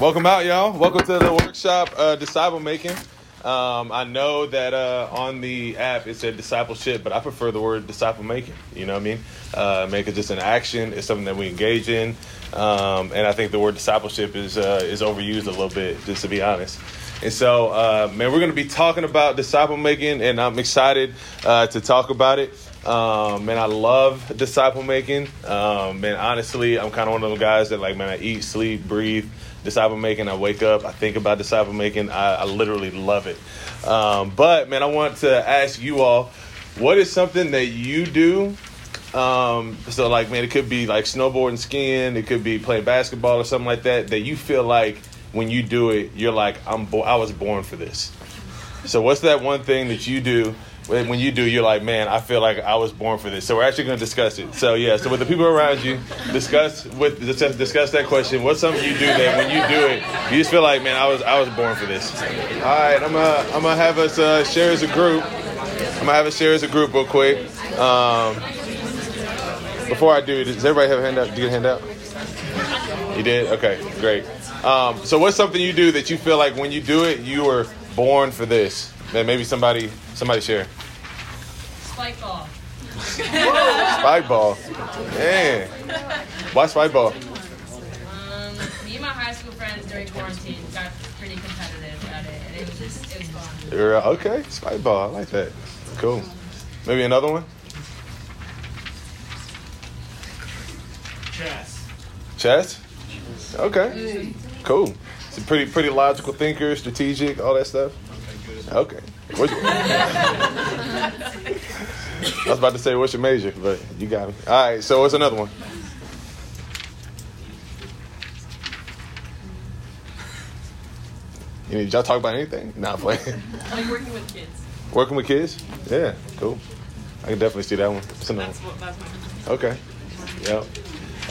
Welcome out, y'all. Welcome to the workshop, uh, disciple making. Um, I know that uh, on the app it said discipleship, but I prefer the word disciple making. You know what I mean? Uh, make it just an action. It's something that we engage in, um, and I think the word discipleship is uh, is overused a little bit, just to be honest. And so, uh, man, we're going to be talking about disciple making, and I'm excited uh, to talk about it. Um, man, I love disciple making. Um, man, honestly, I'm kind of one of those guys that like, man, I eat, sleep, breathe disciple making. I wake up, I think about disciple making. I, I literally love it. Um, but man, I want to ask you all, what is something that you do? Um, so like, man, it could be like snowboarding, skiing. It could be playing basketball or something like that. That you feel like when you do it, you're like, I'm, bo- I was born for this. So what's that one thing that you do when you do, you're like, man, I feel like I was born for this. So we're actually going to discuss it. So yeah, so with the people around you, discuss with discuss that question. What's something you do that when you do it, you just feel like, man, I was I was born for this. All right, I'm gonna I'm gonna have us uh, share as a group. I'm gonna have us share as a group real quick. Um, before I do, does everybody have a handout? Did you get a handout? You did? Okay, great. Um, so what's something you do that you feel like when you do it, you were born for this? Then maybe somebody somebody share. Spike ball. spike ball. Man. Why spike ball? Um, me and my high school friends during quarantine got pretty competitive at it, and it was just it was fun. Okay, spike ball. I like that. Cool. Maybe another one. Chess. Chess. Okay. Cool. It's a pretty pretty logical thinker, strategic, all that stuff. Okay. I was about to say what's your major, but you got me. All right. So what's another one? You need y'all talk about anything? Not playing. Like working with kids. Working with kids? Yeah, cool. I can definitely see that one. That's, that's what that's my Okay. Yep.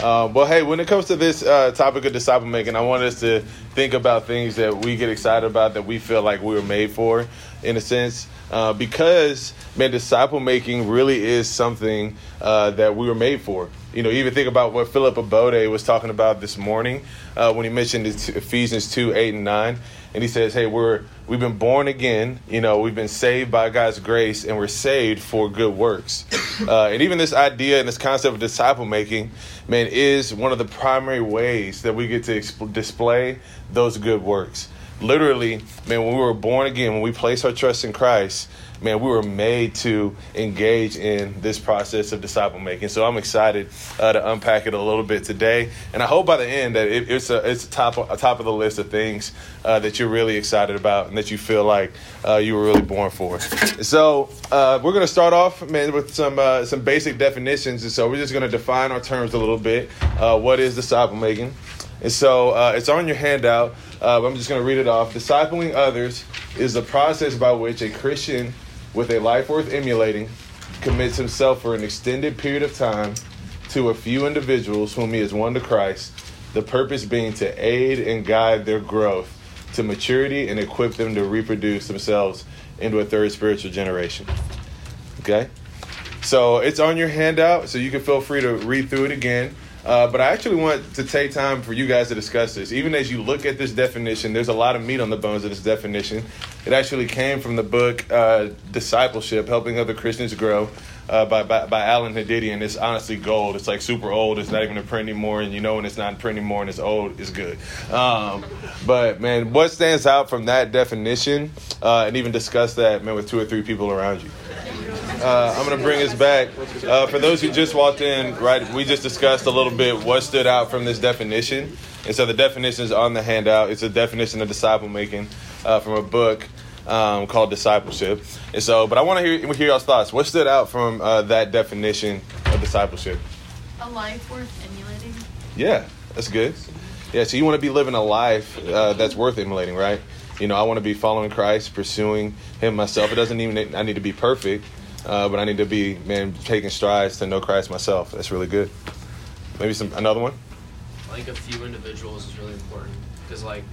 Uh, well, hey, when it comes to this uh, topic of disciple making, I want us to think about things that we get excited about that we feel like we were made for, in a sense, uh, because man, disciple making really is something uh, that we were made for. You know, even think about what Philip Abode was talking about this morning uh, when he mentioned Ephesians two eight and nine and he says, "Hey, we're we've been born again. You know, we've been saved by God's grace, and we're saved for good works." Uh, and even this idea and this concept of disciple making, man, is one of the primary ways that we get to exp- display those good works. Literally, man, when we were born again, when we place our trust in Christ, man, we were made to engage in this process of disciple making. So I'm excited uh, to unpack it a little bit today, and I hope by the end that it, it's a it's a top a top of the list of things uh, that you're really excited about and that you feel like uh, you were really born for. So uh, we're gonna start off, man, with some uh, some basic definitions, and so we're just gonna define our terms a little bit. Uh, what is disciple making? And so it's on your handout. I'm just going to read it off. Discipling others is the process by which a Christian with a life worth emulating, commits himself for an extended period of time to a few individuals whom he has won to Christ, the purpose being to aid and guide their growth to maturity and equip them to reproduce themselves into a third spiritual generation. Okay? So it's on your handout, so you can feel free to read through it again. Uh, but I actually want to take time for you guys to discuss this. Even as you look at this definition, there's a lot of meat on the bones of this definition. It actually came from the book uh, Discipleship Helping Other Christians Grow uh, by, by, by Alan Hadidi, and it's honestly gold. It's like super old. It's not even in print anymore, and you know when it's not in print anymore and it's old, it's good. Um, but man, what stands out from that definition, uh, and even discuss that, man, with two or three people around you? Uh, I'm going to bring us back. Uh, for those who just walked in, right, we just discussed a little bit what stood out from this definition. And so the definition is on the handout. It's a definition of disciple making uh, from a book um, called Discipleship. And so, but I want to hear, hear y'all's thoughts. What stood out from uh, that definition of discipleship? A life worth emulating. Yeah, that's good. Yeah, so you want to be living a life uh, that's worth emulating, right? You know, I want to be following Christ, pursuing Him myself. It doesn't even I need to be perfect, uh, but I need to be man taking strides to know Christ myself. That's really good. Maybe some another one. I think a few individuals is really important because like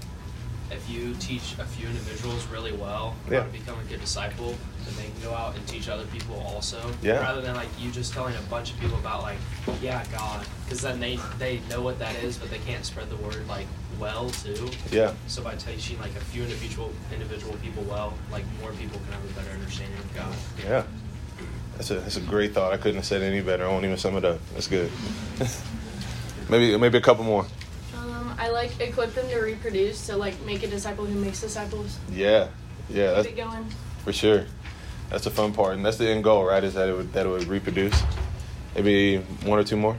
if you teach a few individuals really well yeah. how to become a good disciple, then they can go out and teach other people also. Yeah. Rather than like you just telling a bunch of people about like, yeah, God, because then they they know what that is, but they can't spread the word like well too. Yeah. So by teaching like a few individual individual people well, like more people can have a better understanding of God. Yeah. That's a that's a great thought. I couldn't have said it any better. I won't even sum it up. That's good. maybe maybe a couple more. Um, I like equip them to reproduce. So like make a disciple who makes disciples. Yeah. Yeah. That's Keep it going. for sure. That's the fun part, and that's the end goal, right? Is that it would that it would reproduce. Maybe one or two more.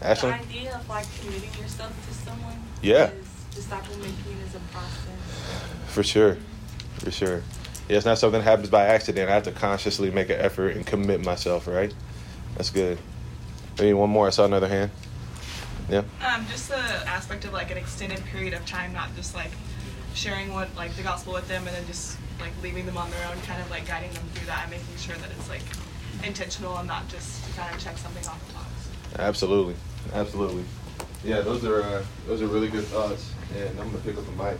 The Ashley. idea of like committing yourself to someone. Yeah. Is disciple making is a process. For sure. For sure. Yeah, it's not something that happens by accident. I have to consciously make an effort and commit myself, right? That's good. Maybe one more. I saw another hand. Yeah. Um, just the aspect of like an extended period of time, not just like sharing what like the gospel with them and then just like leaving them on their own, kind of like guiding them through that and making sure that it's like intentional and not just to kind of check something off the box. Absolutely, absolutely. Yeah, those are uh, those are really good thoughts, and I'm gonna pick up the mic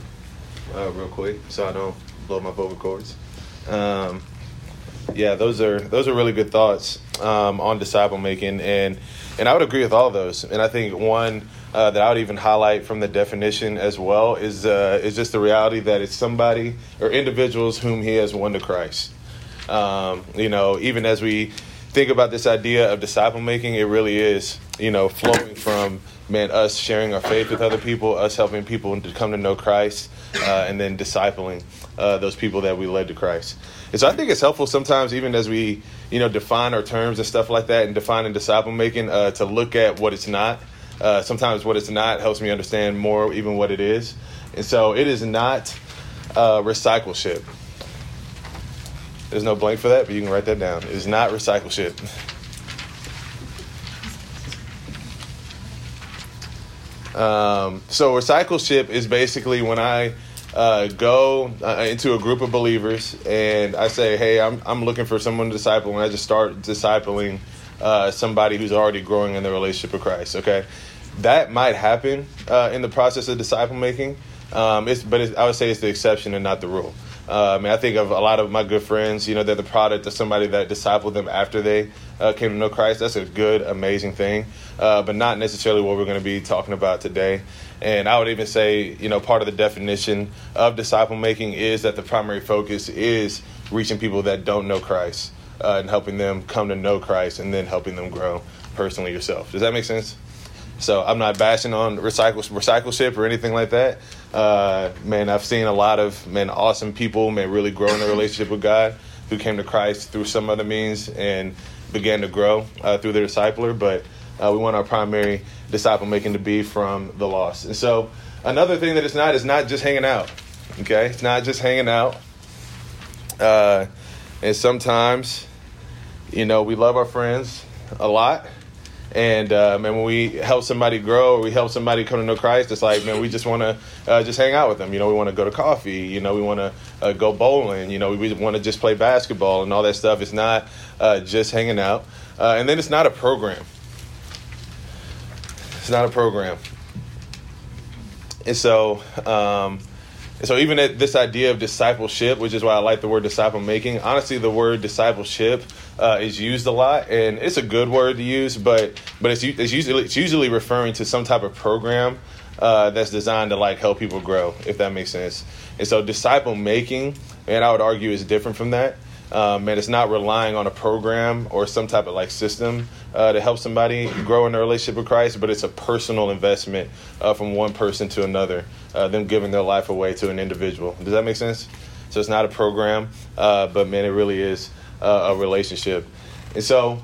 uh, real quick so I don't blow my vocal cords. Um, yeah, those are those are really good thoughts um, on disciple making, and and I would agree with all of those. And I think one uh, that I would even highlight from the definition as well is uh, is just the reality that it's somebody or individuals whom He has won to Christ. Um, you know, even as we think about this idea of disciple making, it really is, you know, flowing from man us sharing our faith with other people, us helping people to come to know Christ, uh, and then discipling uh, those people that we led to Christ. And so I think it's helpful sometimes, even as we, you know, define our terms and stuff like that, and defining disciple making, uh, to look at what it's not. Uh, sometimes what it's not helps me understand more, even what it is. And so it is not uh, recycleship. There's no blank for that, but you can write that down. It is not recycleship. Um, so recycleship is basically when I uh, go uh, into a group of believers and I say, "Hey, I'm I'm looking for someone to disciple," and I just start discipling uh, somebody who's already growing in the relationship with Christ. Okay, that might happen uh, in the process of disciple making, um, it's, but it's, I would say it's the exception and not the rule. Uh, I mean, I think of a lot of my good friends. You know, they're the product of somebody that discipled them after they uh, came to know Christ. That's a good, amazing thing, uh, but not necessarily what we're going to be talking about today. And I would even say, you know, part of the definition of disciple making is that the primary focus is reaching people that don't know Christ uh, and helping them come to know Christ, and then helping them grow personally yourself. Does that make sense? So I'm not bashing on recycle recycleship or anything like that. Uh, man, I've seen a lot of man awesome people man really grow in their relationship with God who came to Christ through some other means and began to grow uh, through their discipler. But uh, we want our primary disciple making to be from the lost. And so another thing that it's not is not just hanging out. Okay, it's not just hanging out. Uh, and sometimes, you know, we love our friends a lot and um, and when we help somebody grow or we help somebody come to know Christ, it's like man, we just want to uh, just hang out with them. You know, we want to go to coffee. You know, we want to uh, go bowling. You know, we want to just play basketball and all that stuff. It's not uh, just hanging out, uh, and then it's not a program. It's not a program, and so. Um, and so even at this idea of discipleship, which is why I like the word disciple making, honestly, the word discipleship uh, is used a lot, and it's a good word to use, but but it's, it's usually it's usually referring to some type of program uh, that's designed to like help people grow, if that makes sense. And so disciple making, and I would argue, is different from that. Um, and it's not relying on a program or some type of like system uh, to help somebody grow in their relationship with Christ, but it's a personal investment uh, from one person to another, uh, them giving their life away to an individual. Does that make sense? So it's not a program, uh, but man, it really is uh, a relationship. And so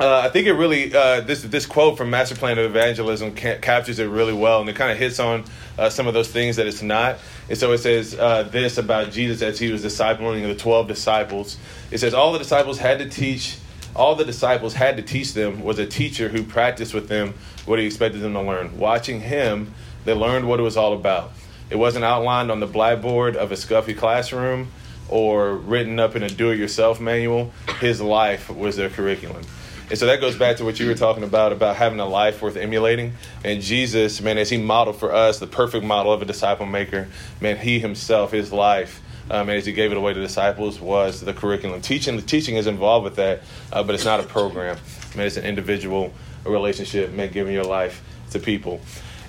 uh, I think it really uh, this this quote from Master Plan of Evangelism ca- captures it really well, and it kind of hits on uh, some of those things that it's not. And so it says uh, this about Jesus as he was discipling the twelve disciples. It says all the disciples had to teach. All the disciples had to teach them was a teacher who practiced with them what he expected them to learn. Watching him, they learned what it was all about. It wasn't outlined on the blackboard of a scuffy classroom or written up in a do-it-yourself manual. His life was their curriculum. And so that goes back to what you were talking about, about having a life worth emulating. And Jesus, man, as he modeled for us the perfect model of a disciple maker, man, he himself, his life, um, and as he gave it away to disciples, was the curriculum. Teaching, the teaching is involved with that, uh, but it's not a program. Man, it's an individual relationship, man, giving your life to people.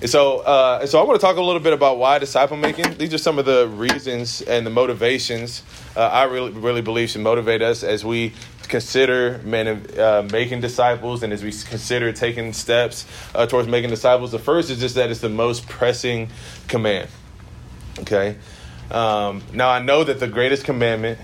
So, uh, so I want to talk a little bit about why disciple making. These are some of the reasons and the motivations uh, I really, really believe should motivate us as we consider man, uh, making disciples and as we consider taking steps uh, towards making disciples. The first is just that it's the most pressing command. Okay. Um, now I know that the greatest commandment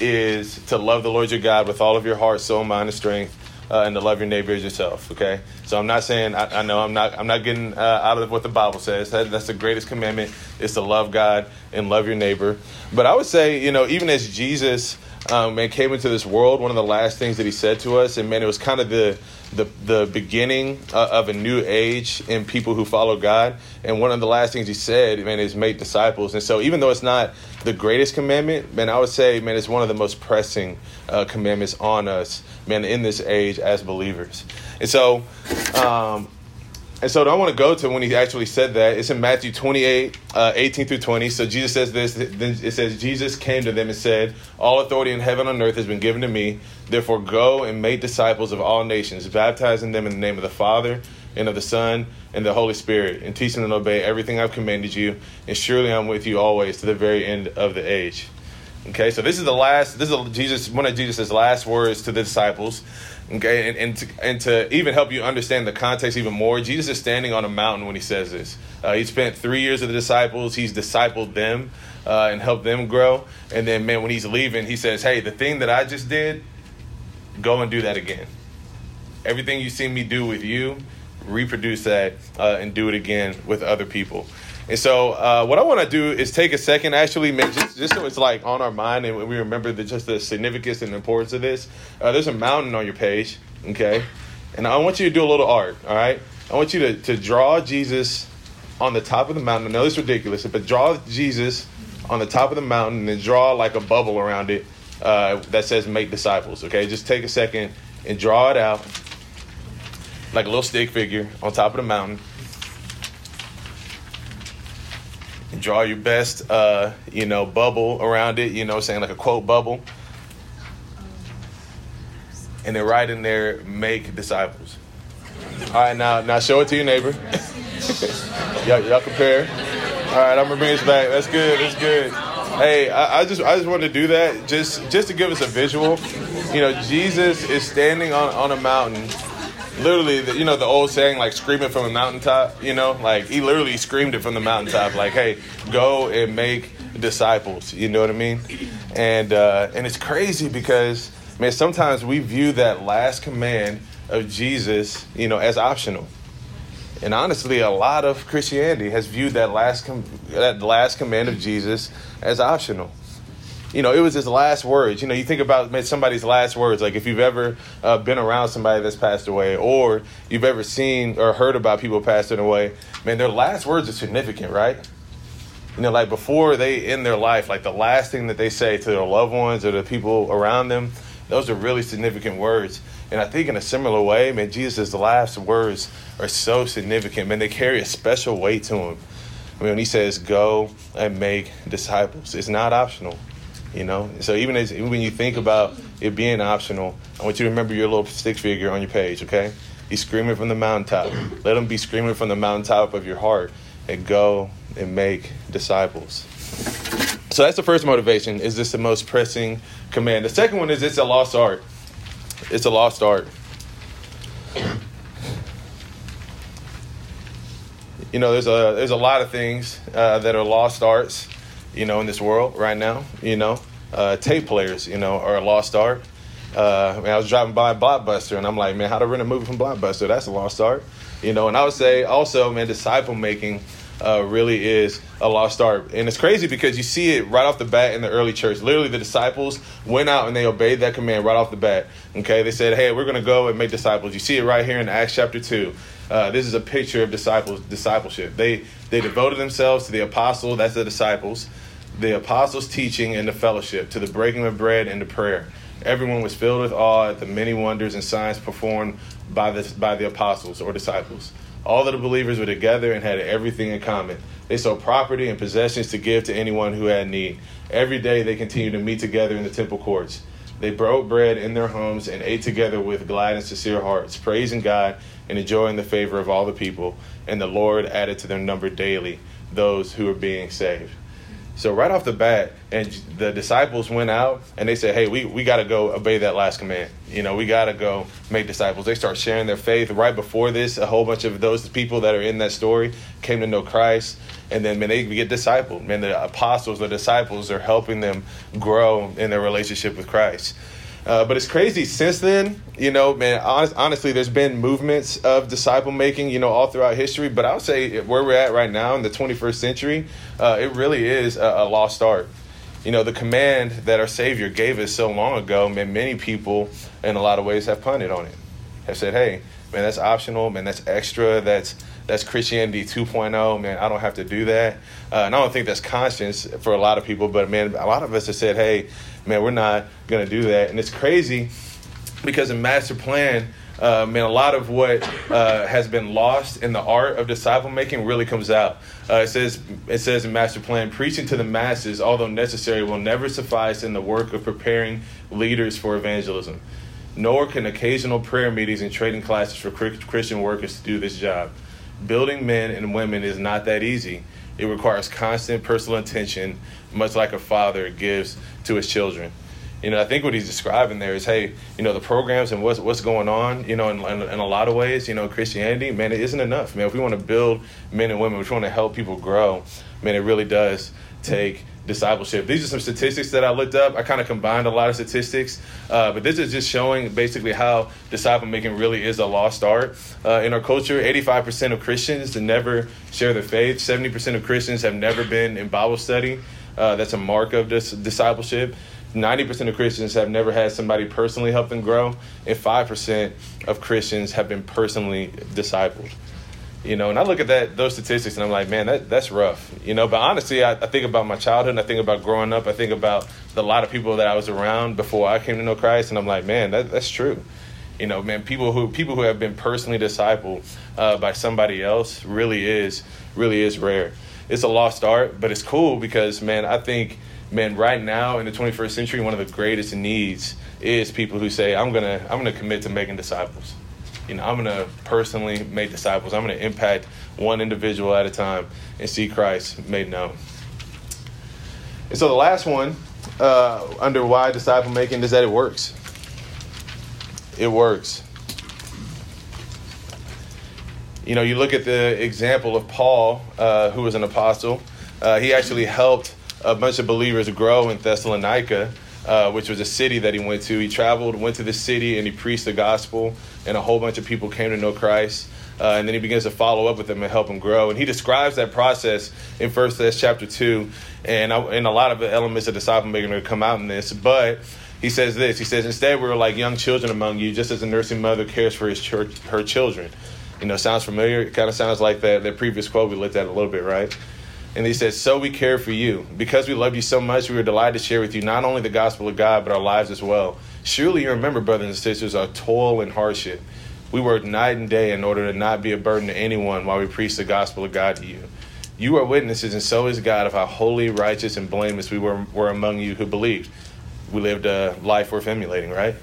is to love the Lord your God with all of your heart, soul, mind, and strength, uh, and to love your neighbor as yourself. Okay, so I'm not saying I, I know I'm not I'm not getting uh, out of what the Bible says. That, that's the greatest commandment is to love God and love your neighbor. But I would say you know even as Jesus um, man came into this world, one of the last things that he said to us, and man, it was kind of the the, the beginning uh, of a new age in people who follow God. And one of the last things he said, man, is make disciples. And so, even though it's not the greatest commandment, man, I would say, man, it's one of the most pressing uh, commandments on us, man, in this age as believers. And so, um, and so I want to go to when he actually said that. It's in Matthew 28, uh, 18 through 20. So Jesus says this. Then it says, Jesus came to them and said, All authority in heaven and earth has been given to me. Therefore go and make disciples of all nations, baptizing them in the name of the Father and of the Son and the Holy Spirit, and teaching them to obey everything I've commanded you. And surely I'm with you always to the very end of the age. Okay, so this is the last, this is Jesus, one of Jesus' last words to the disciples. Okay, and, and, to, and to even help you understand the context even more, Jesus is standing on a mountain when he says this. Uh, he spent three years with the disciples, he's discipled them uh, and helped them grow. And then, man, when he's leaving, he says, Hey, the thing that I just did, go and do that again. Everything you see me do with you, reproduce that uh, and do it again with other people. And so, uh, what I want to do is take a second, actually, just, just so it's like on our mind and we remember the, just the significance and importance of this. Uh, there's a mountain on your page, okay? And I want you to do a little art, all right? I want you to, to draw Jesus on the top of the mountain. I know it's ridiculous, but draw Jesus on the top of the mountain and then draw like a bubble around it uh, that says make disciples, okay? Just take a second and draw it out like a little stick figure on top of the mountain. and draw your best, uh, you know, bubble around it. You know, saying like a quote bubble, and then right in there, make disciples. All right, now now show it to your neighbor. y'all, y'all compare. All right, I'm gonna bring this back. That's good. That's good. Hey, I, I just I just wanted to do that just just to give us a visual. You know, Jesus is standing on on a mountain literally, the, you know, the old saying, like screaming from a mountaintop. You know, like he literally screamed it from the mountaintop, like, "Hey, go and make disciples." You know what I mean? And uh, and it's crazy because man, sometimes we view that last command of Jesus, you know, as optional. And honestly, a lot of Christianity has viewed that last com- that last command of Jesus as optional you know, it was his last words. You know, you think about somebody's last words. Like if you've ever uh, been around somebody that's passed away, or you've ever seen or heard about people passing away, man, their last words are significant, right? You know, like before they end their life, like the last thing that they say to their loved ones or the people around them, those are really significant words. And I think in a similar way, man, Jesus' last words are so significant. Man, they carry a special weight to him. I mean, when he says, go and make disciples, it's not optional. You know, so even as when you think about it being optional, I want you to remember your little stick figure on your page. Okay, he's screaming from the mountaintop. Let him be screaming from the mountaintop of your heart, and go and make disciples. So that's the first motivation. Is this the most pressing command? The second one is it's a lost art. It's a lost art. You know, there's a there's a lot of things uh, that are lost arts you know, in this world right now. You know, uh, tape players, you know, are a lost art. Uh, I, mean, I was driving by a Blockbuster, and I'm like, man, how to rent a movie from Blockbuster? That's a lost art. You know, and I would say also, man, disciple making uh, really is a lost art. And it's crazy because you see it right off the bat in the early church. Literally, the disciples went out and they obeyed that command right off the bat. Okay, they said, hey, we're going to go and make disciples. You see it right here in Acts chapter 2. Uh, this is a picture of disciples discipleship. They they devoted themselves to the apostle, that's the disciples the apostles' teaching and the fellowship, to the breaking of bread and the prayer. Everyone was filled with awe at the many wonders and signs performed by the, by the apostles or disciples. All of the believers were together and had everything in common. They sold property and possessions to give to anyone who had need. Every day they continued to meet together in the temple courts. They broke bread in their homes and ate together with glad and sincere hearts, praising God and enjoying the favor of all the people. And the Lord added to their number daily those who were being saved. So right off the bat, and the disciples went out and they said, "Hey, we, we got to go obey that last command. You know, we got to go make disciples." They start sharing their faith. Right before this, a whole bunch of those people that are in that story came to know Christ, and then man, they get discipled. Man, the apostles, the disciples, are helping them grow in their relationship with Christ. Uh, but it's crazy since then, you know, man, honest, honestly, there's been movements of disciple making, you know, all throughout history. But I would say where we're at right now in the 21st century, uh, it really is a, a lost art. You know, the command that our Savior gave us so long ago, man, many people in a lot of ways have punted on it. Have said, hey, man, that's optional, man, that's extra, that's that's Christianity 2.0, man, I don't have to do that. Uh, and I don't think that's conscience for a lot of people, but man, a lot of us have said, hey, man, we're not to do that. And it's crazy because in master plan, uh, man, a lot of what uh, has been lost in the art of disciple making really comes out. Uh, it says it says in master plan, preaching to the masses, although necessary, will never suffice in the work of preparing leaders for evangelism. Nor can occasional prayer meetings and training classes for Christian workers to do this job. Building men and women is not that easy. It requires constant personal attention, much like a father gives to his children. You know, I think what he's describing there is, hey, you know, the programs and what's what's going on, you know, in, in, in a lot of ways, you know, Christianity, man, it isn't enough, man. If we want to build men and women, if we want to help people grow, man, it really does take discipleship. These are some statistics that I looked up. I kind of combined a lot of statistics, uh, but this is just showing basically how disciple making really is a lost art. Uh, in our culture, 85% of Christians never share their faith, 70% of Christians have never been in Bible study. Uh, that's a mark of this discipleship. 90% of Christians have never had somebody personally help them grow, and 5% of Christians have been personally discipled. You know, and I look at that those statistics and I'm like, man, that that's rough. You know, but honestly, I, I think about my childhood, and I think about growing up, I think about the, lot of people that I was around before I came to know Christ, and I'm like, man, that, that's true. You know, man, people who people who have been personally discipled uh, by somebody else really is really is rare. It's a lost art, but it's cool because man, I think man, right now in the 21st century, one of the greatest needs is people who say, I'm gonna I'm gonna commit to making disciples you know, I'm going to personally make disciples. I'm going to impact one individual at a time and see Christ made known. And so the last one uh, under why disciple making is that it works. It works. You know, you look at the example of Paul, uh, who was an apostle. Uh, he actually helped a bunch of believers grow in Thessalonica uh, which was a city that he went to. He traveled, went to the city, and he preached the gospel, and a whole bunch of people came to know Christ. Uh, and then he begins to follow up with them and help them grow. And he describes that process in First Thess chapter two, and I, and a lot of the elements of disciple making are come out in this. But he says this: He says, "Instead, we are like young children among you, just as a nursing mother cares for his church, her children." You know, sounds familiar. It kind of sounds like that that previous quote we looked at a little bit, right? And he says, So we care for you. Because we love you so much, we are delighted to share with you not only the gospel of God, but our lives as well. Surely you remember, brothers and sisters, our toil and hardship. We work night and day in order to not be a burden to anyone while we preach the gospel of God to you. You are witnesses, and so is God, of how holy, righteous, and blameless we were, were among you who believed. We lived a life worth emulating, right?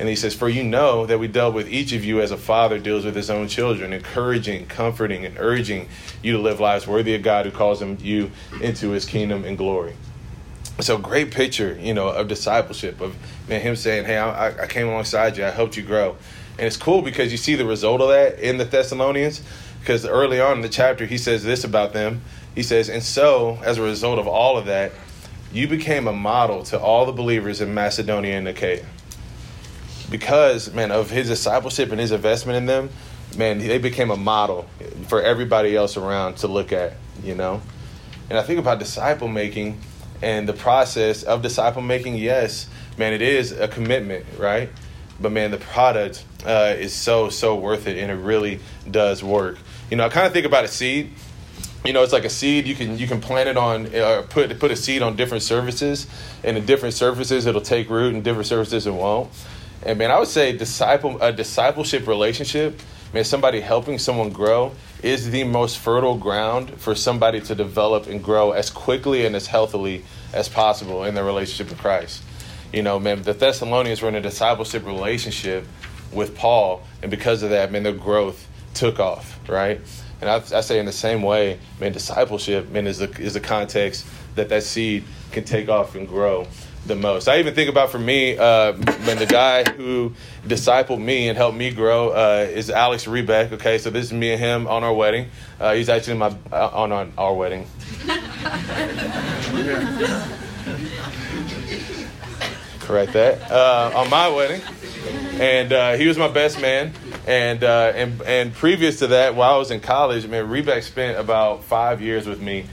And he says, For you know that we dealt with each of you as a father deals with his own children, encouraging, comforting, and urging you to live lives worthy of God who calls them you into his kingdom and glory. So great picture, you know, of discipleship, of man, him saying, Hey, I, I came alongside you, I helped you grow. And it's cool because you see the result of that in the Thessalonians, because early on in the chapter, he says this about them. He says, And so, as a result of all of that, you became a model to all the believers in Macedonia and Achaia because man of his discipleship and his investment in them, man, they became a model for everybody else around to look at, you know. And I think about disciple making and the process of disciple making. Yes, man, it is a commitment, right? But man, the product uh, is so so worth it, and it really does work. You know, I kind of think about a seed. You know, it's like a seed. You can you can plant it on, uh, put put a seed on different surfaces, and in different surfaces it'll take root, and different surfaces it won't. And man, I would say disciple a discipleship relationship, man, somebody helping someone grow is the most fertile ground for somebody to develop and grow as quickly and as healthily as possible in their relationship with Christ. You know, man, the Thessalonians were in a discipleship relationship with Paul, and because of that, man, their growth took off, right? And I, I say in the same way, man, discipleship, man, is the is the context that that seed can take off and grow the most. I even think about for me, uh, when the guy who discipled me and helped me grow uh, is Alex Rebeck. Okay, so this is me and him on our wedding. Uh, he's actually my uh, on our, our wedding. Correct that uh, on my wedding, and uh, he was my best man. And and and previous to that, while I was in college, man, Rebeck spent about five years with me,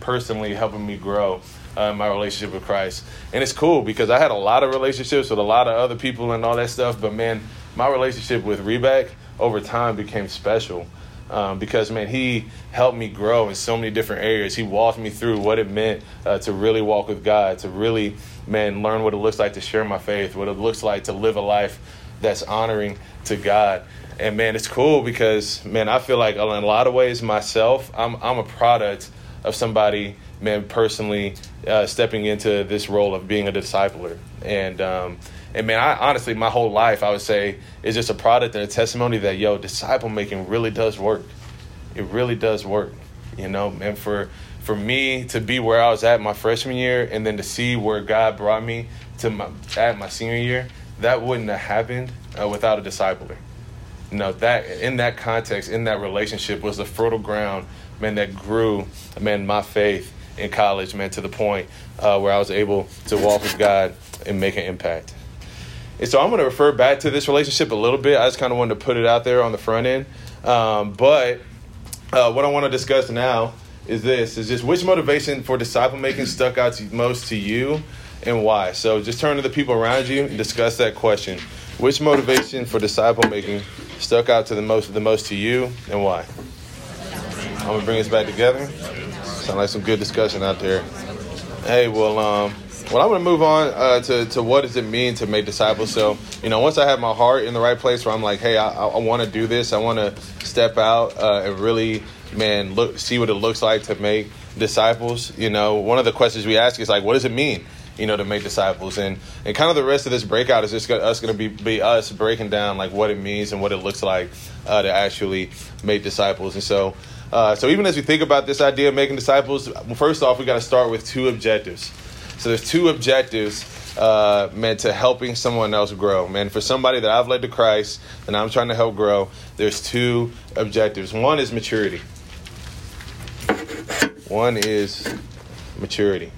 personally helping me grow uh, my relationship with Christ. And it's cool because I had a lot of relationships with a lot of other people and all that stuff. But man, my relationship with Rebeck over time became special um, because man, he helped me grow in so many different areas. He walked me through what it meant uh, to really walk with God, to really man learn what it looks like to share my faith, what it looks like to live a life that's honoring to God. And man, it's cool because man, I feel like in a lot of ways myself, I'm I'm a product of somebody man, personally uh, stepping into this role of being a discipler. And um, and man, I honestly, my whole life, I would say, is just a product and a testimony that yo, disciple making really does work. It really does work, you know. And for for me to be where I was at my freshman year, and then to see where God brought me to my at my senior year, that wouldn't have happened uh, without a discipler. You know that in that context, in that relationship, was the fertile ground, man, that grew, man, my faith in college, man, to the point uh, where I was able to walk with God and make an impact. And so I'm going to refer back to this relationship a little bit. I just kind of wanted to put it out there on the front end. Um, but uh, what I want to discuss now is this: is just which motivation for disciple making stuck out to, most to you, and why. So just turn to the people around you and discuss that question. Which motivation for disciple making stuck out to the most the most to you, and why? I'm gonna bring us back together. Sound like some good discussion out there. Hey, well, um, well, I'm going to move on uh, to, to what does it mean to make disciples. So, you know, once I have my heart in the right place where I'm like, hey, I, I want to do this, I want to step out uh, and really, man, look, see what it looks like to make disciples. You know, one of the questions we ask is like, what does it mean? You know, to make disciples, and and kind of the rest of this breakout is just gonna, us going to be be us breaking down like what it means and what it looks like uh, to actually make disciples. And so, uh, so even as we think about this idea of making disciples, first off, we got to start with two objectives. So there's two objectives uh, meant to helping someone else grow. Man, for somebody that I've led to Christ and I'm trying to help grow, there's two objectives. One is maturity. One is maturity.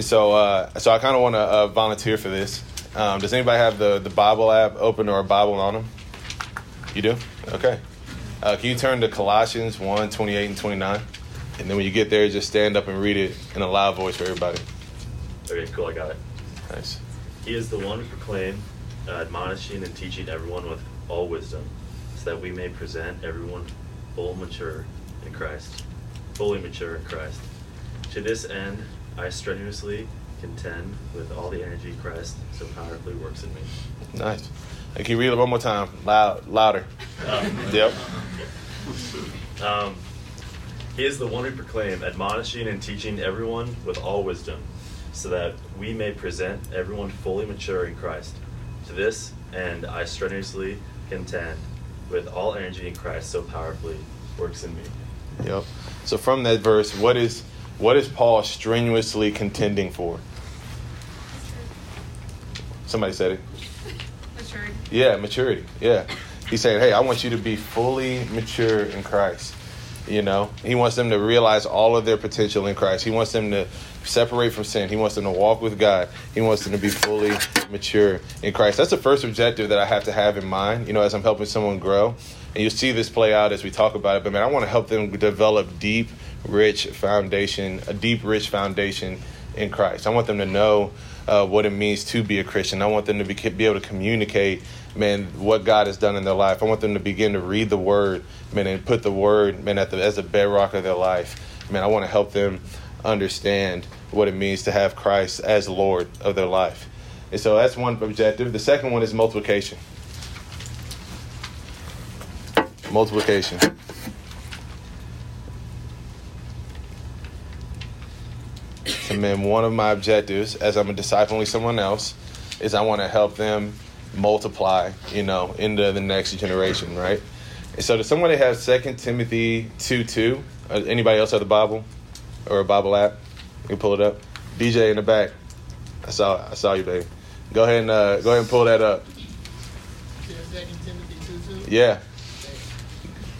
So, uh, so I kind of want to uh, volunteer for this. Um, does anybody have the, the Bible app open or a Bible on them? You do? Okay. Uh, can you turn to Colossians 1 28 and 29? And then when you get there, just stand up and read it in a loud voice for everybody. Okay, cool, I got it. Nice. He is the one who proclaimed, uh, admonishing and teaching everyone with all wisdom, so that we may present everyone full mature in Christ, fully mature in Christ. To this end, I strenuously contend with all the energy Christ so powerfully works in me. Nice. And can you read it one more time? Loud, louder. Um, Yep. Um, he is the one who proclaimed, admonishing and teaching everyone with all wisdom, so that we may present everyone fully mature in Christ. To this end, I strenuously contend with all energy in Christ so powerfully works in me. Yep. So from that verse, what is what is Paul strenuously contending for? Somebody said it. Maturity. Yeah, maturity. Yeah. He said, hey, I want you to be fully mature in Christ. You know, he wants them to realize all of their potential in Christ. He wants them to separate from sin. He wants them to walk with God. He wants them to be fully mature in Christ. That's the first objective that I have to have in mind, you know, as I'm helping someone grow. And you'll see this play out as we talk about it. But man, I want to help them develop deep, rich foundation, a deep, rich foundation in Christ. I want them to know uh, what it means to be a Christian. I want them to be, be able to communicate, man, what God has done in their life. I want them to begin to read the Word, man, and put the Word, man, at the, as a bedrock of their life. Man, I want to help them understand what it means to have Christ as Lord of their life. And so that's one objective. The second one is multiplication. Multiplication. And then one of my objectives as I'm discipling someone else is I want to help them multiply, you know, into the next generation, right? And so, does somebody have Second Timothy two two? Uh, anybody else have the Bible or a Bible app? You can pull it up. DJ in the back. I saw I saw you, baby. Go ahead and uh, go ahead and pull that up. 2 2. Yeah.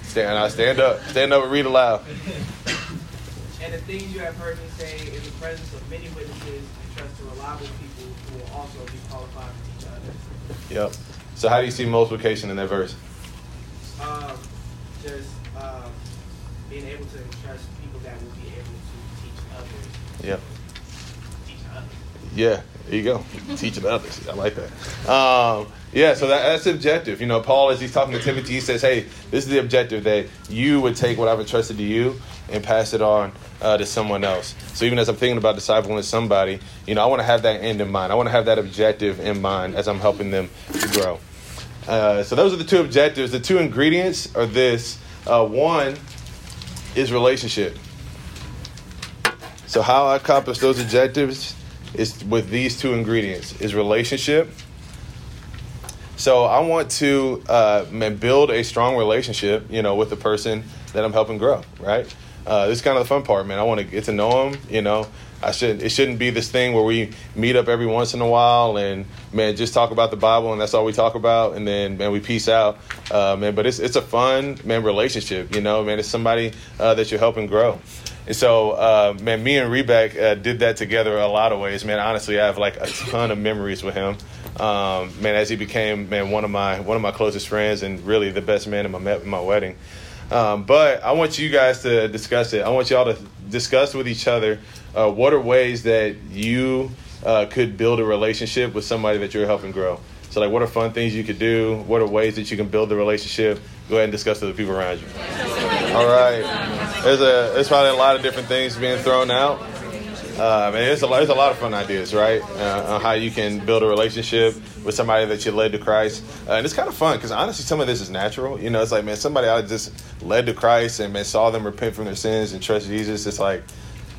Stand, stand up. Stand up and read aloud. And the things you have heard me say in the presence of many witnesses, entrust to reliable people who will also be qualified to teach others. Yep. So how do you see multiplication in that verse? Um, just um, being able to trust people that will be able to teach others. Yep. Teach others. Yeah, there you go. Teaching others. I like that. Um, yeah, so that, that's objective. You know, Paul, as he's talking to Timothy, he says, hey, this is the objective that you would take what I've entrusted to you and pass it on uh, to someone else. So even as I'm thinking about discipling somebody, you know, I want to have that end in mind. I want to have that objective in mind as I'm helping them to grow. Uh, so those are the two objectives. The two ingredients are this. Uh, one is relationship. So how I accomplish those objectives is with these two ingredients: is relationship. So I want to uh, build a strong relationship, you know, with the person that I'm helping grow. Right. Uh, this is kind of the fun part, man. I want to get to know them. You know, I should. It shouldn't be this thing where we meet up every once in a while and man just talk about the Bible and that's all we talk about, and then man we peace out, uh, man. But it's it's a fun man relationship. You know, man. It's somebody uh, that you're helping grow. And so, uh, man, me and Rebeck uh, did that together a lot of ways. Man, honestly, I have like a ton of memories with him. Um, man, as he became man one of my one of my closest friends and really the best man in my in my wedding. Um, but I want you guys to discuss it. I want y'all to discuss with each other uh, what are ways that you uh, could build a relationship with somebody that you're helping grow. So, like, what are fun things you could do? What are ways that you can build the relationship? Go ahead and discuss with the people around you. All right. There's a there's probably a lot of different things being thrown out. Uh, man, there's a, there's a lot of fun ideas, right? Uh, on how you can build a relationship with somebody that you led to Christ. Uh, and it's kind of fun because honestly, some of this is natural. You know, it's like, man, somebody I just led to Christ and man saw them repent from their sins and trust Jesus. It's like,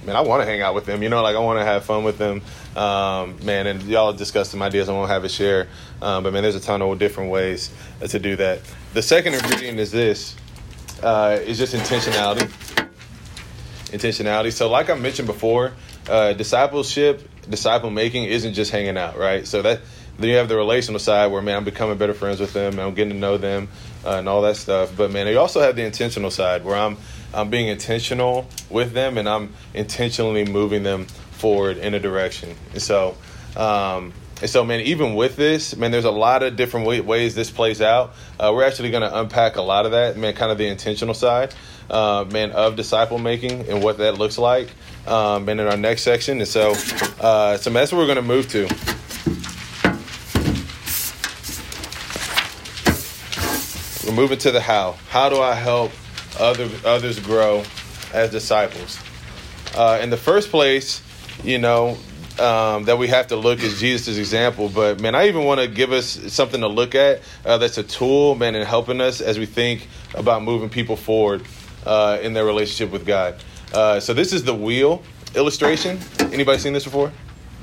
man, I want to hang out with them. You know, like I want to have fun with them. Um, man, and y'all discussed some ideas. I won't have a share. Um, but man, there's a ton of different ways to do that. The second ingredient is this: uh, is just intentionality. Intentionality. So, like I mentioned before, uh, discipleship, disciple making isn't just hanging out, right? So that then you have the relational side where man, I'm becoming better friends with them, I'm getting to know them, uh, and all that stuff. But man, you also have the intentional side where I'm I'm being intentional with them, and I'm intentionally moving them forward in a direction. And so, um, and so, man, even with this, man, there's a lot of different way, ways this plays out. Uh, we're actually going to unpack a lot of that, man, kind of the intentional side, uh, man, of disciple making and what that looks like, um, and in our next section. And so, uh, so man, that's what we're going to move to. We're moving to the how. How do I help other others grow as disciples? Uh, in the first place, you know, um, that we have to look at Jesus' example. But man, I even want to give us something to look at uh, that's a tool, man, in helping us as we think about moving people forward uh, in their relationship with God. Uh, so this is the wheel illustration. Anybody seen this before?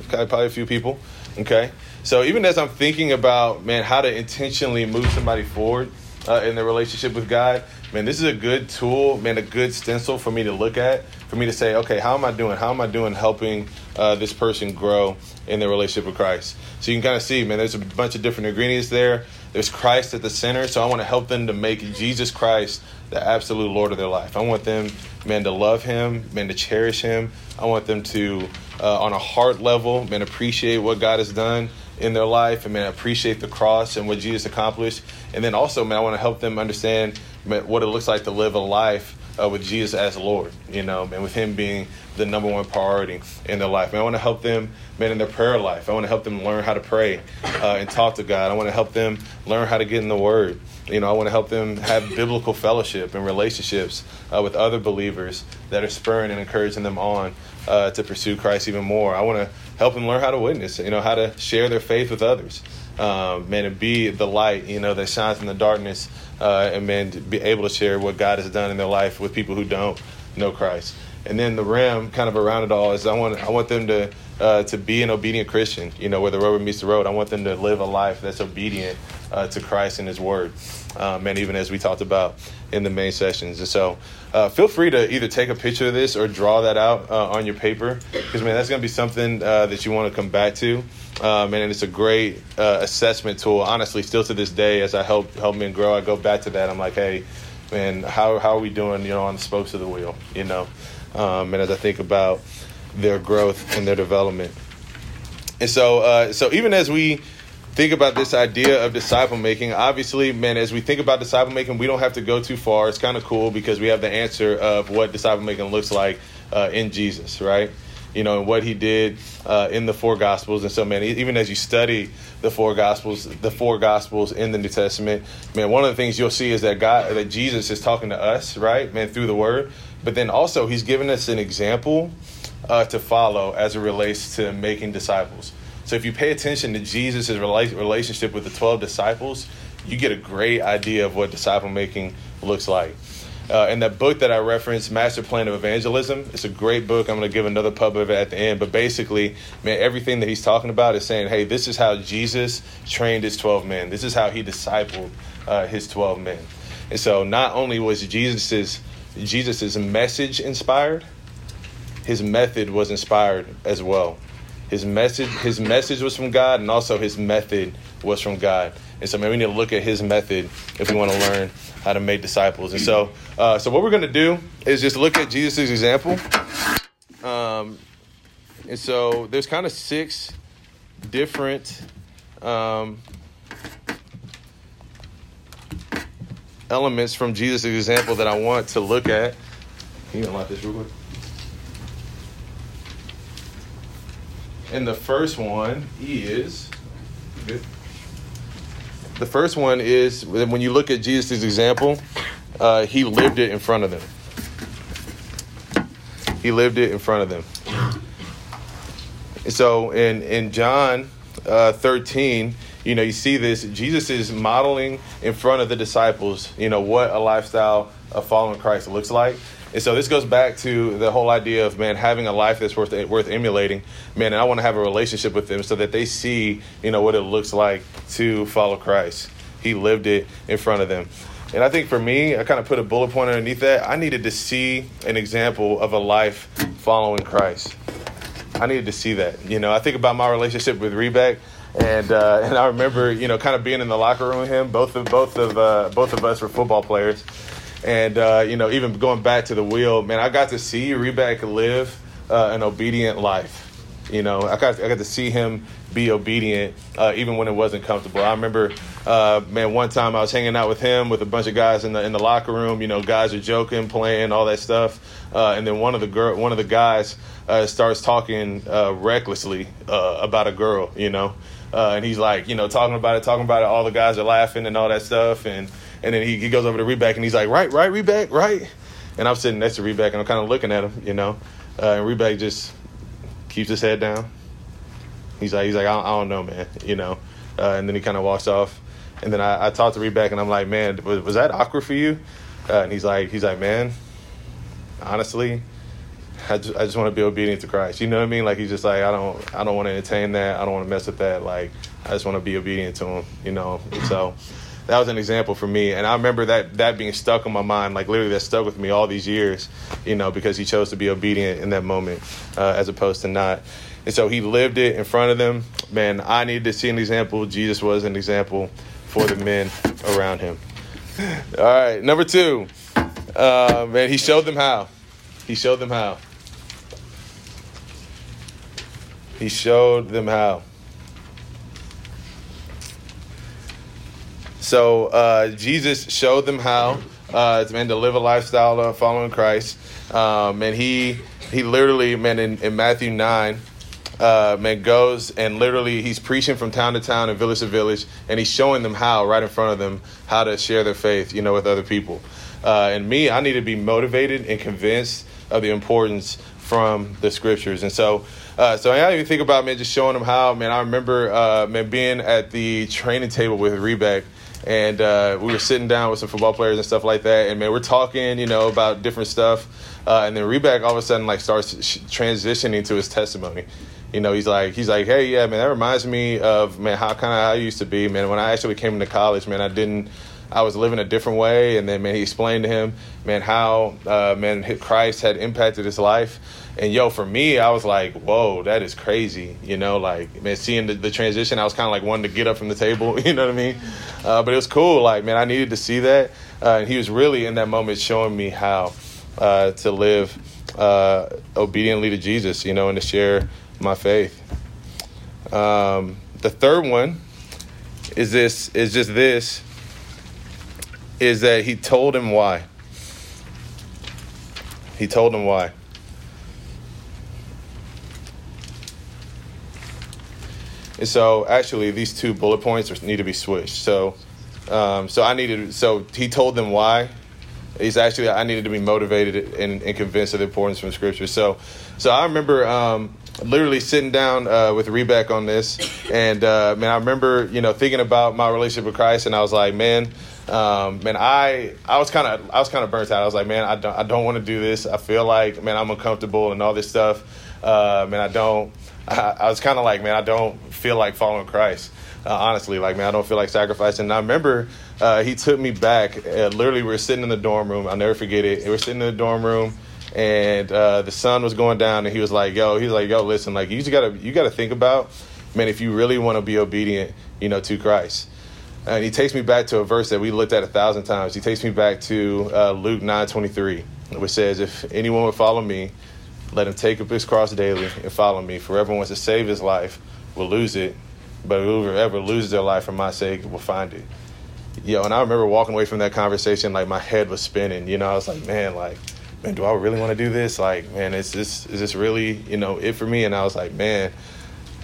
Okay, probably a few people. Okay. So even as I'm thinking about man, how to intentionally move somebody forward uh, in their relationship with God, man, this is a good tool, man, a good stencil for me to look at, for me to say, okay, how am I doing? How am I doing helping uh, this person grow in their relationship with Christ? So you can kind of see, man, there's a bunch of different ingredients there. There's Christ at the center, so I want to help them to make Jesus Christ the absolute Lord of their life. I want them, man, to love Him, man, to cherish Him. I want them to, uh, on a heart level, man, appreciate what God has done in their life and man appreciate the cross and what Jesus accomplished and then also man I want to help them understand man, what it looks like to live a life uh, with Jesus as Lord you know and with him being the number one priority in their life. Man, I want to help them man in their prayer life. I want to help them learn how to pray uh, and talk to God. I want to help them learn how to get in the word. You know I want to help them have biblical fellowship and relationships uh, with other believers that are spurring and encouraging them on uh, to pursue Christ even more. I want to help them learn how to witness, you know, how to share their faith with others, um, man, and be the light, you know, that shines in the darkness, uh, and man, be able to share what God has done in their life with people who don't know Christ. And then the rim, kind of around it all, is I want I want them to uh, to be an obedient Christian. You know, where the rubber meets the road. I want them to live a life that's obedient uh, to Christ and His Word. Um, and even as we talked about in the main sessions. And so, uh, feel free to either take a picture of this or draw that out uh, on your paper, because man, that's going to be something uh, that you want to come back to. Um, and it's a great uh, assessment tool. Honestly, still to this day, as I help help men grow, I go back to that. I'm like, hey, man, how how are we doing? You know, on the spokes of the wheel. You know, um, and as I think about their growth and their development, and so uh, so even as we think about this idea of disciple making, obviously, man, as we think about disciple making, we don't have to go too far. It's kind of cool because we have the answer of what disciple making looks like uh, in Jesus, right? You know, and what he did uh, in the four gospels. And so, man, even as you study the four gospels, the four gospels in the New Testament, man, one of the things you'll see is that God, that Jesus is talking to us, right, man, through the Word. But then also, He's given us an example uh, to follow as it relates to making disciples. So if you pay attention to Jesus' relationship with the 12 disciples, you get a great idea of what disciple making looks like. Uh, and that book that I referenced, Master Plan of Evangelism, it's a great book. I'm going to give another pub of it at the end. But basically, man, everything that he's talking about is saying, hey, this is how Jesus trained his 12 men. This is how he discipled uh, his 12 men. And so not only was Jesus's Jesus's message inspired, his method was inspired as well. His message, his message was from God, and also his method was from God. And so, man, we need to look at his method if we want to learn how to make disciples. And so, uh, so what we're going to do is just look at Jesus' example. Um, and so, there's kind of six different um, elements from Jesus' example that I want to look at. Can you unlock this real quick? And the first one is the first one is when you look at Jesus' example, uh, he lived it in front of them. He lived it in front of them. So in in John uh, 13, you know, you see this. Jesus is modeling in front of the disciples, you know, what a lifestyle of following Christ looks like. And so this goes back to the whole idea of man having a life that's worth worth emulating. Man, and I want to have a relationship with them so that they see, you know, what it looks like to follow Christ. He lived it in front of them. And I think for me, I kind of put a bullet point underneath that. I needed to see an example of a life following Christ. I needed to see that. You know, I think about my relationship with Rebeck, and uh, and I remember, you know, kind of being in the locker room with him. Both of both of uh, both of us were football players, and, uh, you know, even going back to the wheel, man, I got to see Rebeck live uh, an obedient life. You know, I got, I got to see him be obedient uh, even when it wasn't comfortable. I remember, uh, man, one time I was hanging out with him with a bunch of guys in the in the locker room. You know, guys are joking, playing, all that stuff. Uh, and then one of the girl, one of the guys uh, starts talking recklessly about a girl. You know, and he's like, you know, talking about it, talking about it. All the guys are laughing and all that stuff. And and then he, he goes over to Rebeck and he's like, right, right, Rebeck, right. And I'm sitting next to Rebeck and I'm kind of looking at him, you know. Uh, and Rebeck just keeps his head down. He's like, he's like, I don't, I don't know, man, you know. Uh, and then he kind of walks off. And then I, I talked to Rebeck and I'm like, man, was, was that awkward for you? Uh, and he's like, he's like, man, honestly, I just, I just want to be obedient to Christ. You know what I mean? Like he's just like, I don't, I don't want to entertain that. I don't want to mess with that. Like I just want to be obedient to him, you know. So that was an example for me. And i remember that that being stuck in my mind like literally that stuck with me all these years you know because he chose to be obedient in that moment uh, as opposed to not. And so he lived it in front of them. Man i needed to see an example. Jesus was an example for the men around him. All right number two. Uh, man he showed them how. He showed them how. He showed them how So uh, Jesus showed them how uh, man to live a lifestyle of following Christ. Um, and he he literally man in, in Matthew nine. Uh, man goes and literally he's preaching from town to town and village to village, and he's showing them how right in front of them how to share their faith, you know, with other people. Uh, and me, I need to be motivated and convinced of the importance from the scriptures. And so, uh, so I even think about man just showing them how. Man, I remember uh, man being at the training table with Rebek and uh, we were sitting down with some football players and stuff like that. And man, we're talking, you know, about different stuff. Uh, and then Rebeck all of a sudden like starts transitioning to his testimony. You know, he's like, he's like, hey, yeah, man, that reminds me of man how kind of I used to be, man. When I actually came into college, man, I didn't. I was living a different way, and then man, he explained to him, man, how uh, man Christ had impacted his life, and yo, for me, I was like, whoa, that is crazy, you know, like man, seeing the, the transition, I was kind of like wanting to get up from the table, you know what I mean? Uh, but it was cool, like man, I needed to see that, uh, and he was really in that moment showing me how uh, to live uh, obediently to Jesus, you know, and to share my faith. Um, the third one is this is just this is that he told him why. He told him why. And so actually these two bullet points need to be switched. So um, so I needed so he told them why. He's actually I needed to be motivated and, and convinced of the importance from scripture. So so I remember um, literally sitting down uh, with Rebeck on this, and uh, man, I remember you know thinking about my relationship with Christ, and I was like, man, um, man, I I was kind of I was kind of burnt out. I was like, man, I don't I don't want to do this. I feel like man, I'm uncomfortable and all this stuff. Uh, man, I don't. I, I was kind of like, man, I don't feel like following Christ. Uh, honestly, like man, I don't feel like sacrificing. And I remember uh, he took me back. Uh, literally, we were sitting in the dorm room. I'll never forget it. We were sitting in the dorm room and uh, the sun was going down, and he was like, "Yo," he's like, "Yo, listen, like you just gotta you gotta think about, man, if you really want to be obedient, you know, to Christ." And he takes me back to a verse that we looked at a thousand times. He takes me back to uh, Luke nine twenty three, which says, "If anyone would follow me, let him take up his cross daily and follow me. For everyone wants to save his life will lose it, but whoever loses their life for my sake will find it." Yo, and I remember walking away from that conversation like my head was spinning. You know, I was like, man, like man, do I really want to do this? Like, man, is this is this really you know it for me? And I was like, man,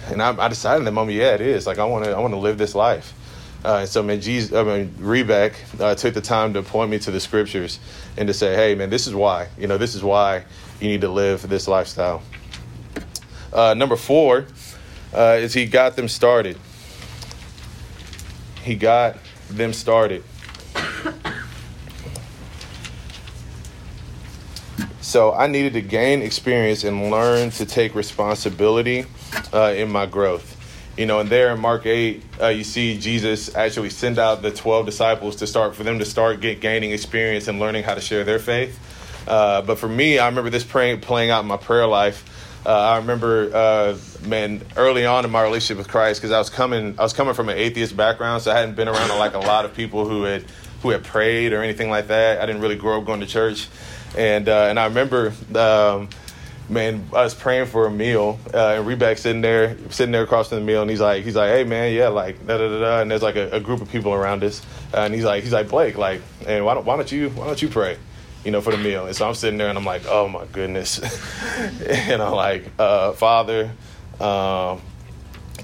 and I, I decided in that moment, yeah, it is. Like, I want to I want to live this life. Uh, so, man, Jesus, I mean, Rebeck uh, took the time to point me to the scriptures and to say, hey, man, this is why. You know, this is why you need to live this lifestyle. Uh, number four uh, is he got them started. He got them started. So I needed to gain experience and learn to take responsibility uh, in my growth. You know, and there in Mark 8, uh, you see Jesus actually send out the 12 disciples to start, for them to start get, gaining experience and learning how to share their faith. Uh, but for me, I remember this praying, playing out in my prayer life. Uh, I remember, uh, man, early on in my relationship with Christ, because I was coming, I was coming from an atheist background, so I hadn't been around like a lot of people who had, who had prayed or anything like that. I didn't really grow up going to church and uh, and I remember. Um, man, I was praying for a meal, uh, and Rebeck sitting there, sitting there across from the meal, and he's like, he's like, hey man, yeah, like da da da, da. and there's like a, a group of people around us, uh, and he's like, he's like Blake, like, and why don't why don't you why don't you pray, you know, for the meal? And so I'm sitting there, and I'm like, oh my goodness, and I'm like, uh, Father, um,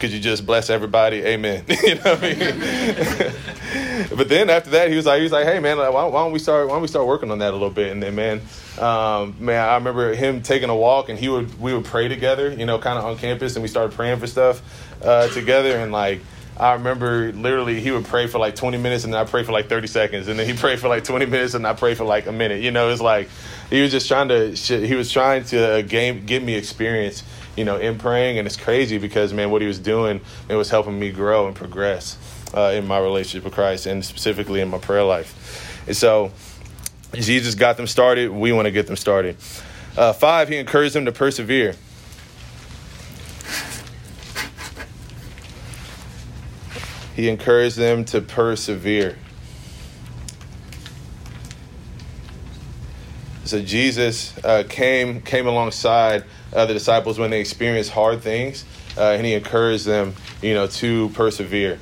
could you just bless everybody? Amen. you know what I mean? but then after that, he was like, he was like, hey man, why, why, don't we start? Why don't we start working on that a little bit? And then man, um, man, I remember him taking a walk, and he would we would pray together, you know, kind of on campus, and we started praying for stuff uh, together, and like. I remember literally he would pray for like 20 minutes and then I pray for like 30 seconds and then he prayed for like 20 minutes and I pray for like a minute. You know, it's like he was just trying to he was trying to uh, game give me experience you know, in praying. And it's crazy because, man, what he was doing, it was helping me grow and progress uh, in my relationship with Christ and specifically in my prayer life. And so Jesus got them started. We want to get them started. Uh, five, he encouraged them to persevere. He encouraged them to persevere. So Jesus uh, came came alongside uh, the disciples when they experienced hard things, uh, and he encouraged them, you know, to persevere.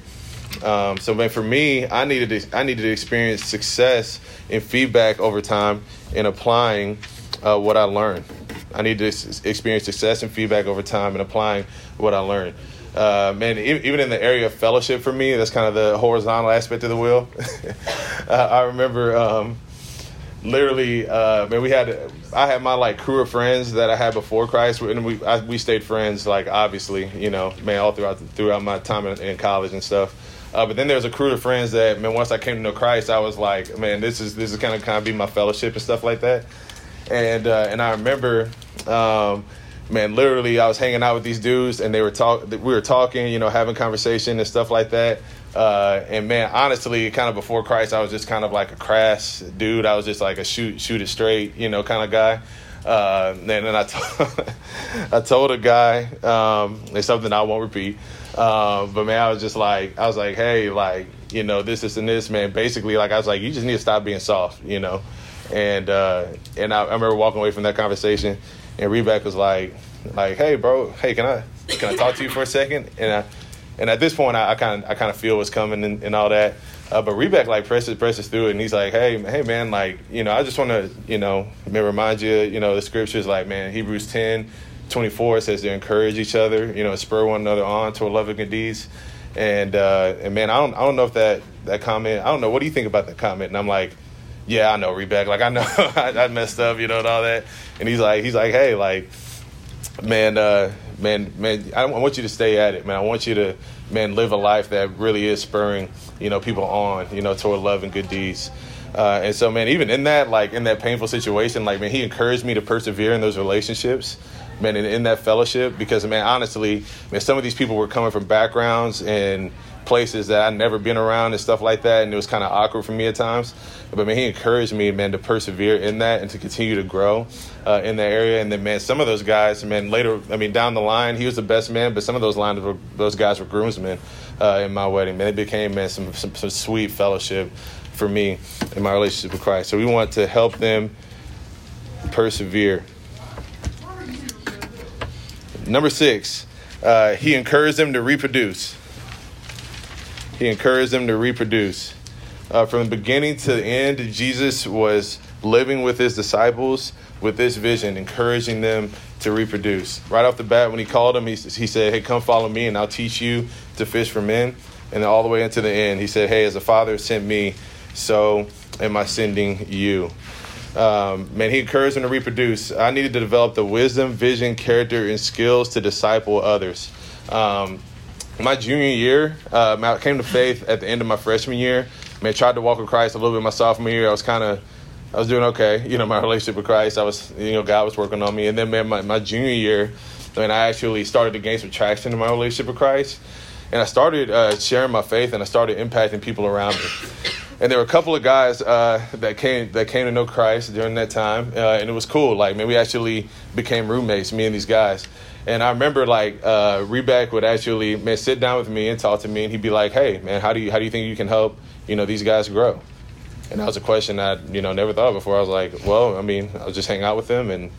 Um, so, man, for me, I needed to, I needed to experience success and feedback over time in applying uh, what I learned. I need to experience success and feedback over time in applying what I learned. Uh, man, even in the area of fellowship for me, that's kind of the horizontal aspect of the wheel. I remember um, literally, uh, man, we had I had my like crew of friends that I had before Christ, and we I, we stayed friends like obviously, you know, man, all throughout throughout my time in, in college and stuff. Uh, but then there was a crew of friends that, man, once I came to know Christ, I was like, man, this is this is kind of kind of be my fellowship and stuff like that. And uh, and I remember, um, man, literally, I was hanging out with these dudes, and they were talk, we were talking, you know, having conversation and stuff like that. Uh, and man, honestly, kind of before Christ, I was just kind of like a crass dude. I was just like a shoot shoot it straight, you know, kind of guy. Uh, and then I told, I told a guy, um, it's something I won't repeat. Um, but man, I was just like, I was like, hey, like, you know, this, this, and this, man. Basically, like, I was like, you just need to stop being soft, you know. And uh, and I, I remember walking away from that conversation, and Rebecca was like, like, hey, bro, hey, can I can I talk to you for a second? And I, and at this point, I kind of I kind of feel what's coming and, and all that. Uh, but Rebecca like presses presses through it, and he's like, "Hey, hey, man, like, you know, I just want to, you know, remind you, you know, the scriptures, like, man, Hebrews 10, 24 says to encourage each other, you know, spur one another on to a love and good deeds. And uh, and man, I don't I don't know if that that comment, I don't know. What do you think about that comment? And I'm like, yeah, I know, Rebecca. Like, I know I, I messed up, you know, and all that. And he's like, he's like, hey, like, man, uh, man, man, I want you to stay at it, man. I want you to, man, live a life that really is spurring, you know, people on, you know, toward love and good deeds. Uh, and so, man, even in that, like, in that painful situation, like, man, he encouraged me to persevere in those relationships, man, in, in that fellowship, because, man, honestly, man, some of these people were coming from backgrounds and places that I'd never been around and stuff like that, and it was kind of awkward for me at times. But man, he encouraged me, man, to persevere in that and to continue to grow uh, in that area. And then, man, some of those guys, man, later, I mean, down the line, he was the best man, but some of those lines were those guys were groomsmen uh, in my wedding. Man, it became man some, some some sweet fellowship for me in my relationship with Christ. So we want to help them persevere. Number six, uh, he encouraged them to reproduce. He encouraged them to reproduce. Uh, from the beginning to the end, Jesus was living with his disciples with this vision, encouraging them to reproduce. Right off the bat, when he called them, he, he said, Hey, come follow me, and I'll teach you to fish for men. And all the way into the end, he said, Hey, as the Father sent me, so am I sending you. Um, man, he encouraged them to reproduce. I needed to develop the wisdom, vision, character, and skills to disciple others. Um, my junior year, uh, I came to faith at the end of my freshman year. I mean, I tried to walk with Christ a little bit my sophomore year. I was kind of, I was doing okay. You know, my relationship with Christ, I was, you know, God was working on me. And then, man, my, my junior year, I mean, I actually started to gain some traction in my relationship with Christ. And I started uh, sharing my faith and I started impacting people around me. And there were a couple of guys uh, that came that came to know Christ during that time, uh, and it was cool. Like, man, we actually became roommates, me and these guys. And I remember like uh, Rebeck would actually man sit down with me and talk to me, and he'd be like, "Hey, man, how do you how do you think you can help you know these guys grow?" And that was a question I you know never thought before. I was like, "Well, I mean, I'll just hang out with them and."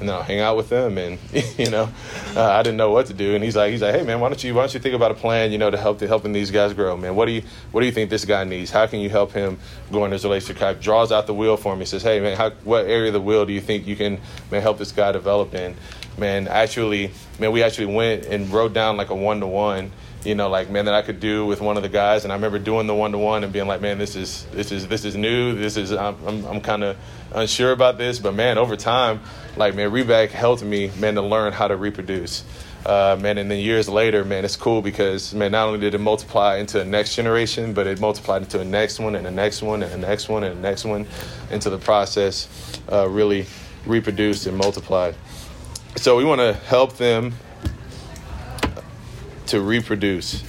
And then I'll hang out with them, and you know, uh, I didn't know what to do. And he's like, he's like, hey man, why don't you why don't you think about a plan, you know, to help to helping these guys grow, man? What do you what do you think this guy needs? How can you help him go in his relationship? Kind draws out the wheel for me. Says, hey man, how, what area of the wheel do you think you can man help this guy develop in? man, actually, man, we actually went and wrote down like a one to one, you know, like man that I could do with one of the guys, and I remember doing the one to one and being like, man, this is this is this is new. This is I'm I'm, I'm kind of unsure about this, but man, over time, like man, Rebeck helped me, man, to learn how to reproduce. Uh, man, and then years later, man, it's cool because man, not only did it multiply into the next generation, but it multiplied into the next one and the next one and the next one and the next one, into the process, uh, really reproduced and multiplied. So we want to help them to reproduce.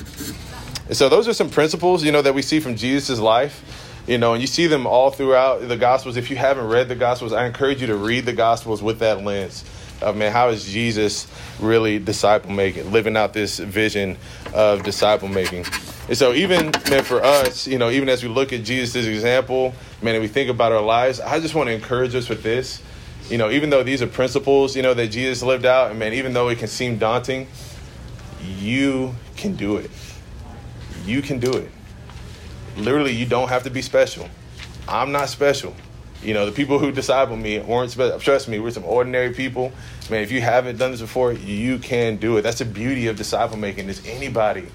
And so those are some principles, you know, that we see from Jesus' life. You know, and you see them all throughout the Gospels. If you haven't read the Gospels, I encourage you to read the Gospels with that lens of, man, how is Jesus really disciple making, living out this vision of disciple making. And so, even man, for us, you know, even as we look at Jesus' example, man, and we think about our lives, I just want to encourage us with this. You know, even though these are principles, you know, that Jesus lived out, and man, even though it can seem daunting, you can do it. You can do it. Literally, you don't have to be special. I'm not special. You know, the people who disciple me weren't special. Trust me, we're some ordinary people. Man, if you haven't done this before, you can do it. That's the beauty of disciple making is anybody,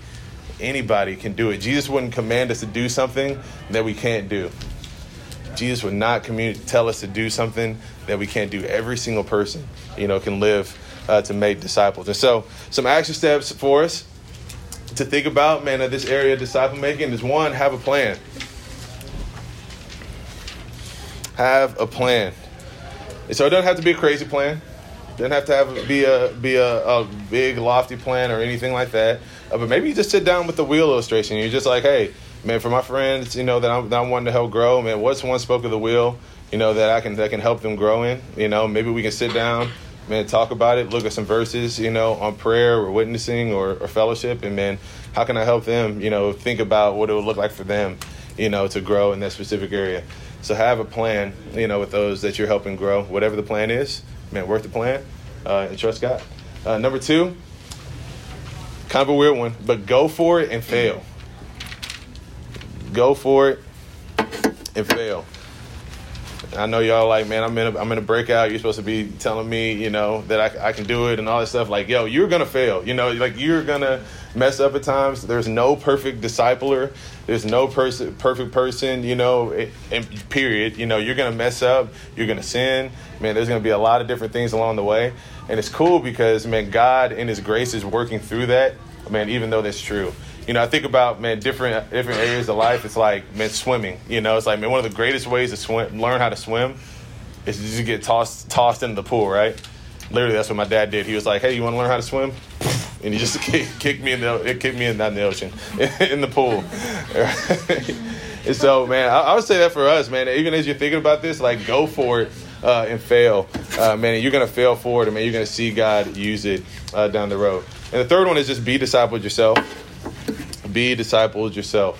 anybody can do it. Jesus wouldn't command us to do something that we can't do. Jesus would not tell us to do something that we can't do. Every single person, you know, can live uh, to make disciples. And so, some action steps for us to think about, man, of this area of disciple making is one, have a plan. Have a plan. And so it doesn't have to be a crazy plan. It doesn't have to have be a be a, a big lofty plan or anything like that. Uh, but maybe you just sit down with the wheel illustration. You're just like, hey, man, for my friends, you know that I'm, that I'm wanting to help grow, man. What's one spoke of the wheel, you know, that I can that can help them grow in. You know, maybe we can sit down, man, talk about it, look at some verses, you know, on prayer or witnessing or, or fellowship, and man, how can I help them, you know, think about what it would look like for them, you know, to grow in that specific area. So have a plan, you know, with those that you're helping grow, whatever the plan is. Man, work the plan uh, and trust God. Uh, number two, kind of a weird one, but go for it and fail. Go for it and fail. I know y'all like, man, I'm in a, I'm in a breakout. You're supposed to be telling me, you know, that I, I can do it and all that stuff. Like, yo, you're gonna fail. You know, like you're gonna mess up at times. There's no perfect discipler. There's no person, perfect person. You know, and period. You know, you're gonna mess up. You're gonna sin. Man, there's gonna be a lot of different things along the way, and it's cool because man, God in His grace is working through that. Man, even though that's true you know, I think about man different different areas of life. It's like man swimming. You know, it's like man one of the greatest ways to swim, learn how to swim, is to just get tossed tossed into the pool. Right. Literally, that's what my dad did. He was like, "Hey, you want to learn how to swim?" And he just kicked me in the it kicked me in not in the ocean, in the pool. and so, man, I, I, would say that for us, man. Even as you're thinking about this, like go for it. Uh, and fail, uh, man. You're gonna fail for it, and man, you're gonna see God use it uh, down the road. And the third one is just be discipled yourself be disciples yourself.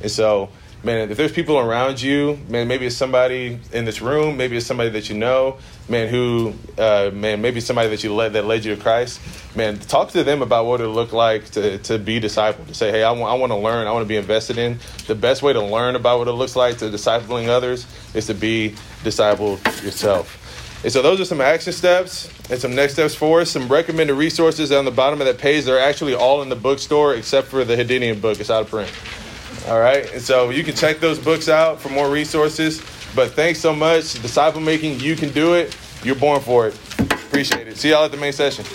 And so, man, if there's people around you, man, maybe it's somebody in this room, maybe it's somebody that you know, man, who, uh, man, maybe somebody that you led that led you to Christ, man, talk to them about what it looked like to, to be discipled. To say, hey, I want, I want to learn, I want to be invested in. The best way to learn about what it looks like to discipling others is to be discipled yourself. And so those are some action steps and some next steps for us. Some recommended resources on the bottom of that page. They're actually all in the bookstore except for the Hadidian book. It's out of print. All right. And so you can check those books out for more resources. But thanks so much. Disciple making, you can do it. You're born for it. Appreciate it. See y'all at the main session.